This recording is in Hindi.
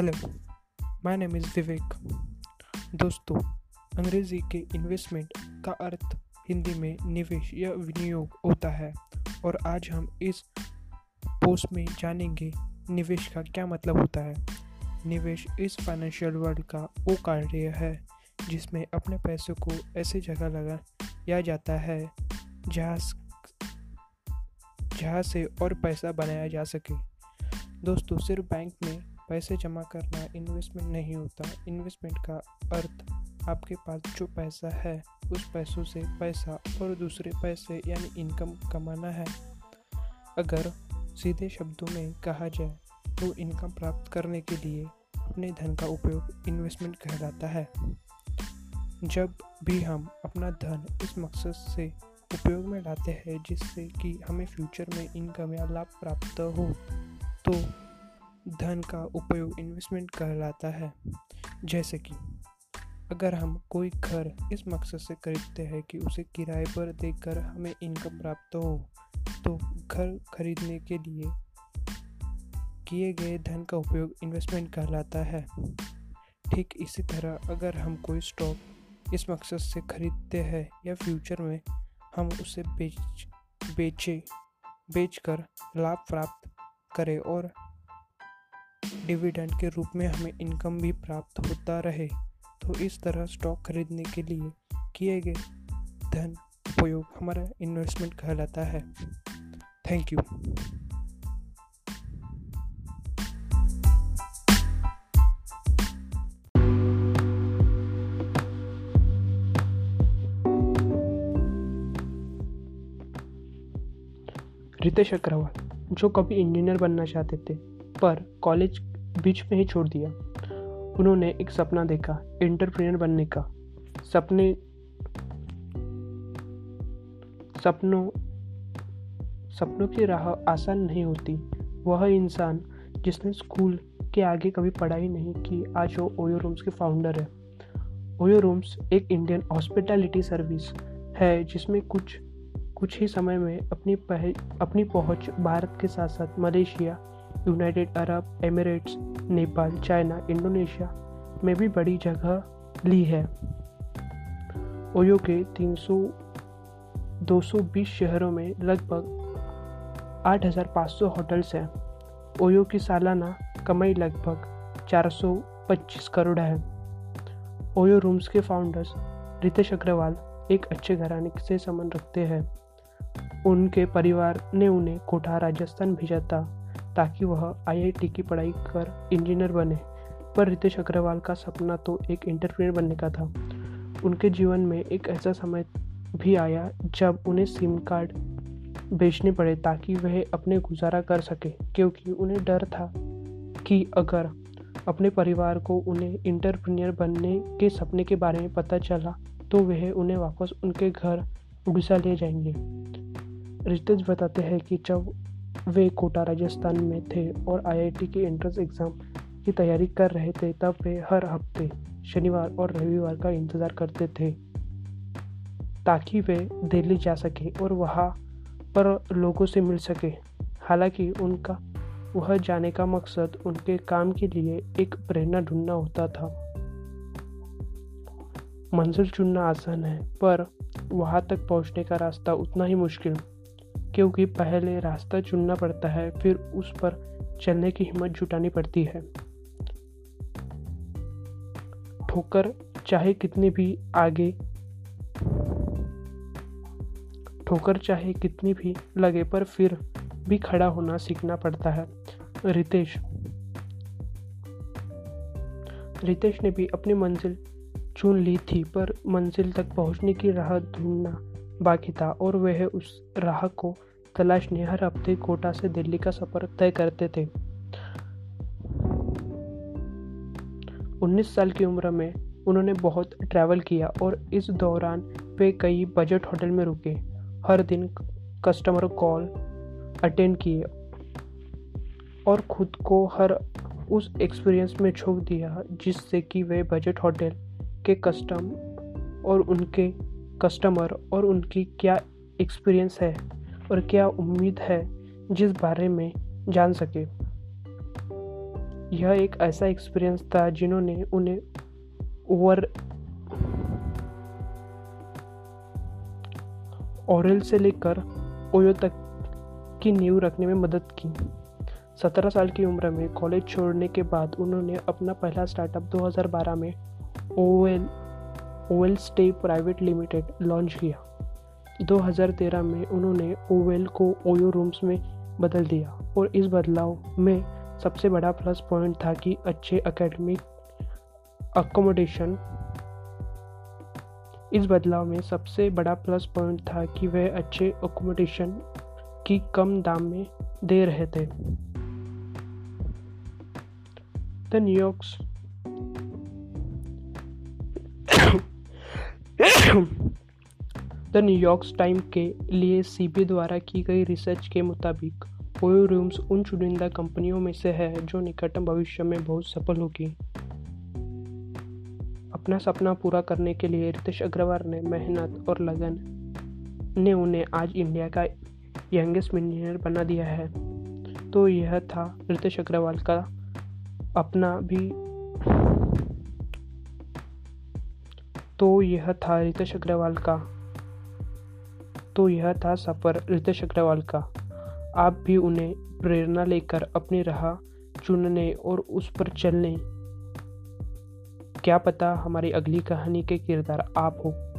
Hello my name is Vivek दोस्तों, अंग्रेज़ी के इन्वेस्टमेंट का अर्थ हिंदी में निवेश या विनियोग होता है, और आज हम इस पोस्ट में जानेंगे निवेश का क्या मतलब होता है। निवेश इस फाइनेंशियल वर्ल्ड का वो कार्य है, जिसमें अपने पैसों को ऐसी जगह लगाया जाता है, जहाँ जहाँ से और पैसा बनाया जा सके। दोस्तों, सिर्फ़ बैंक में पैसे जमा करना इन्वेस्टमेंट नहीं होता। इन्वेस्टमेंट का अर्थ आपके पास जो पैसा है, उस पैसों से पैसा और दूसरे पैसे यानी इनकम कमाना है। अगर सीधे शब्दों में कहा जाए तो इनकम प्राप्त करने के लिए अपने धन का उपयोग इन्वेस्टमेंट कहलाता है। जब भी हम अपना धन इस मकसद से उपयोग में लाते हैं, जिससे कि हमें फ्यूचर में इनकम या लाभ प्राप्त हो तो धन का उपयोग इन्वेस्टमेंट कहलाता है। जैसे कि, अगर हम कोई घर इस मकसद से खरीदते हैं कि उसे किराए पर देकर हमें इनकम प्राप्त हो तो घर खरीदने के लिए किए गए धन का उपयोग इन्वेस्टमेंट कहलाता है। ठीक इसी तरह अगर हम कोई स्टॉक इस मकसद से खरीदते हैं या फ्यूचर में हम उसे बेच, बेचे, बेचकर लाभ प्राप्त करें और डिविडेंड के रूप में हमें इनकम भी प्राप्त होता रहे तो इस तरह स्टॉक खरीदने के लिए किए गए धन उपयोग हमारा इन्वेस्टमेंट कहलाता है। थैंक यू रितेश अग्रवाल, जो कभी इंजीनियर बनना चाहते थे पर कॉलेज बीच में ही छोड़ दिया। उन्होंने एक सपना देखा इंटरप्रेनर बनने का। सपने सपनों सपनों की राह आसान नहीं होती। वह इंसान जिसने स्कूल के आगे कभी पढ़ाई नहीं की आज वो ओयो रूम्स के फाउंडर है। ओयो रूम्स एक इंडियन हॉस्पिटैलिटी सर्विस है जिसमें कुछ कुछ ही समय में अपनी पह, अपनी पहुँच भारत के साथ साथ Malaysia United Arab Emirates Nepal China Indonesia में भी बड़ी जगह ली है। ओयो के 300 220 शहरों में लगभग 8,500 होटल्स हैं। ओयो की सालाना कमाई लगभग 425 करोड़ है। ओयो रूम्स के फाउंडर्स रितेश अग्रवाल एक अच्छे घराने से संबंध रखते हैं। उनके परिवार ने उन्हें कोटा राजस्थान भेजा था। ताकि वह आईआईटी की पढ़ाई कर इंजीनियर बने। पर रितेश अग्रवाल का सपना तो एक इंटरप्रेनर बनने का था। उनके जीवन में एक ऐसा समय भी आया जब उन्हें सिम कार्ड बेचने पड़े ताकि वह अपने गुजारा कर सके, क्योंकि उन्हें डर था कि अगर अपने परिवार को उन्हें इंटरप्रेन्योर बनने के सपने के बारे में पता चला तो वह उन्हें वापस उनके घर उड़ीसा ले जाएँगे। रितेश बताते हैं कि जब वे कोटा, राजस्थान में थे और आईआईटी के एंट्रेंस एग्ज़ाम की तैयारी कर रहे थे, तब वे हर हफ़्ते, शनिवार और रविवार का इंतज़ार करते थे ताकि वे दिल्ली जा सके और वहाँ पर लोगों से मिल सके। हालाँकि उनका, वह जाने का मकसद उनके काम के लिए एक प्रेरणा ढूंढना होता था। मंजिल चुनना आसान है, पर वहाँ तक पहुँचने का रास्ता उतना ही मुश्किल क्योंकि पहले रास्ता चुनना पड़ता है, फिर उस पर चलने की हिम्मत जुटानी पड़ती है। ठोकर, चाहे कितनी भी आगे, ठोकर चाहे कितनी भी लगे, पर फिर भी खड़ा होना सीखना पड़ता है। रितेश। रितेश ने भी अपनी मंजिल चुन ली थी, पर मंजिल तक पहुँचने की राह ढूंढना बाकी था, और वह उस राह को तलाशने हर हफ़्ते कोटा से दिल्ली का सफ़र तय करते थे। 19 साल की उम्र में उन्होंने बहुत ट्रैवल किया और इस दौरान वे कई बजट होटल में रुके। हर दिन कस्टमर कॉल अटेंड किए और खुद को हर उस एक्सपीरियंस में झोंक दिया, जिससे कि वे बजट होटल के कस्टम और उनके कस्टमर और उनकी क्या एक्सपीरियंस है। और क्या उम्मीद है जिस बारे में जान सके? यह एक ऐसा एक्सपीरियंस था जिन्होंने उन्हें ओवर ओरल से लेकर ओयो तक की नींव रखने में मदद की। सत्रह साल की उम्र में कॉलेज छोड़ने के बाद उन्होंने अपना पहला स्टार्टअप 2012 में OL Oravel stay private limited launch किया। 2013 में उन्होंने ओवेल को ओयो रूम्स में बदल दिया और इस बदलाव में सबसे बड़ा प्लस पॉइंट था कि अच्छे एकेडमिक अकोमोडेशन इस बदलाव में सबसे बड़ा प्लस पॉइंट था कि वह अच्छे अकोमोडेशन की कम दाम में दे रहे थे the New York's the New York time के लिए सीबी द्वारा की गई रिसर्च के मुताबिक ओयो रूम्स उन चुनिंदा कंपनियों में से है जो निकटतम भविष्य में बहुत सफल होगी। अपना सपना पूरा करने के लिए रितेश अग्रवाल ने मेहनत और लगन ने उन्हें आज इंडिया का यंगेस्ट मिलीनियर बना दिया है। तो यह था रितेश अग्रवाल का अपना भी। तो यह था रितेश अग्रवाल का तो यह था सफ़र रितेश अग्रवाल का। आप भी उन्हें प्रेरणा लेकर अपनी राह चुनने और उस पर चलने। क्या पता हमारी अगली कहानी के किरदार आप हो।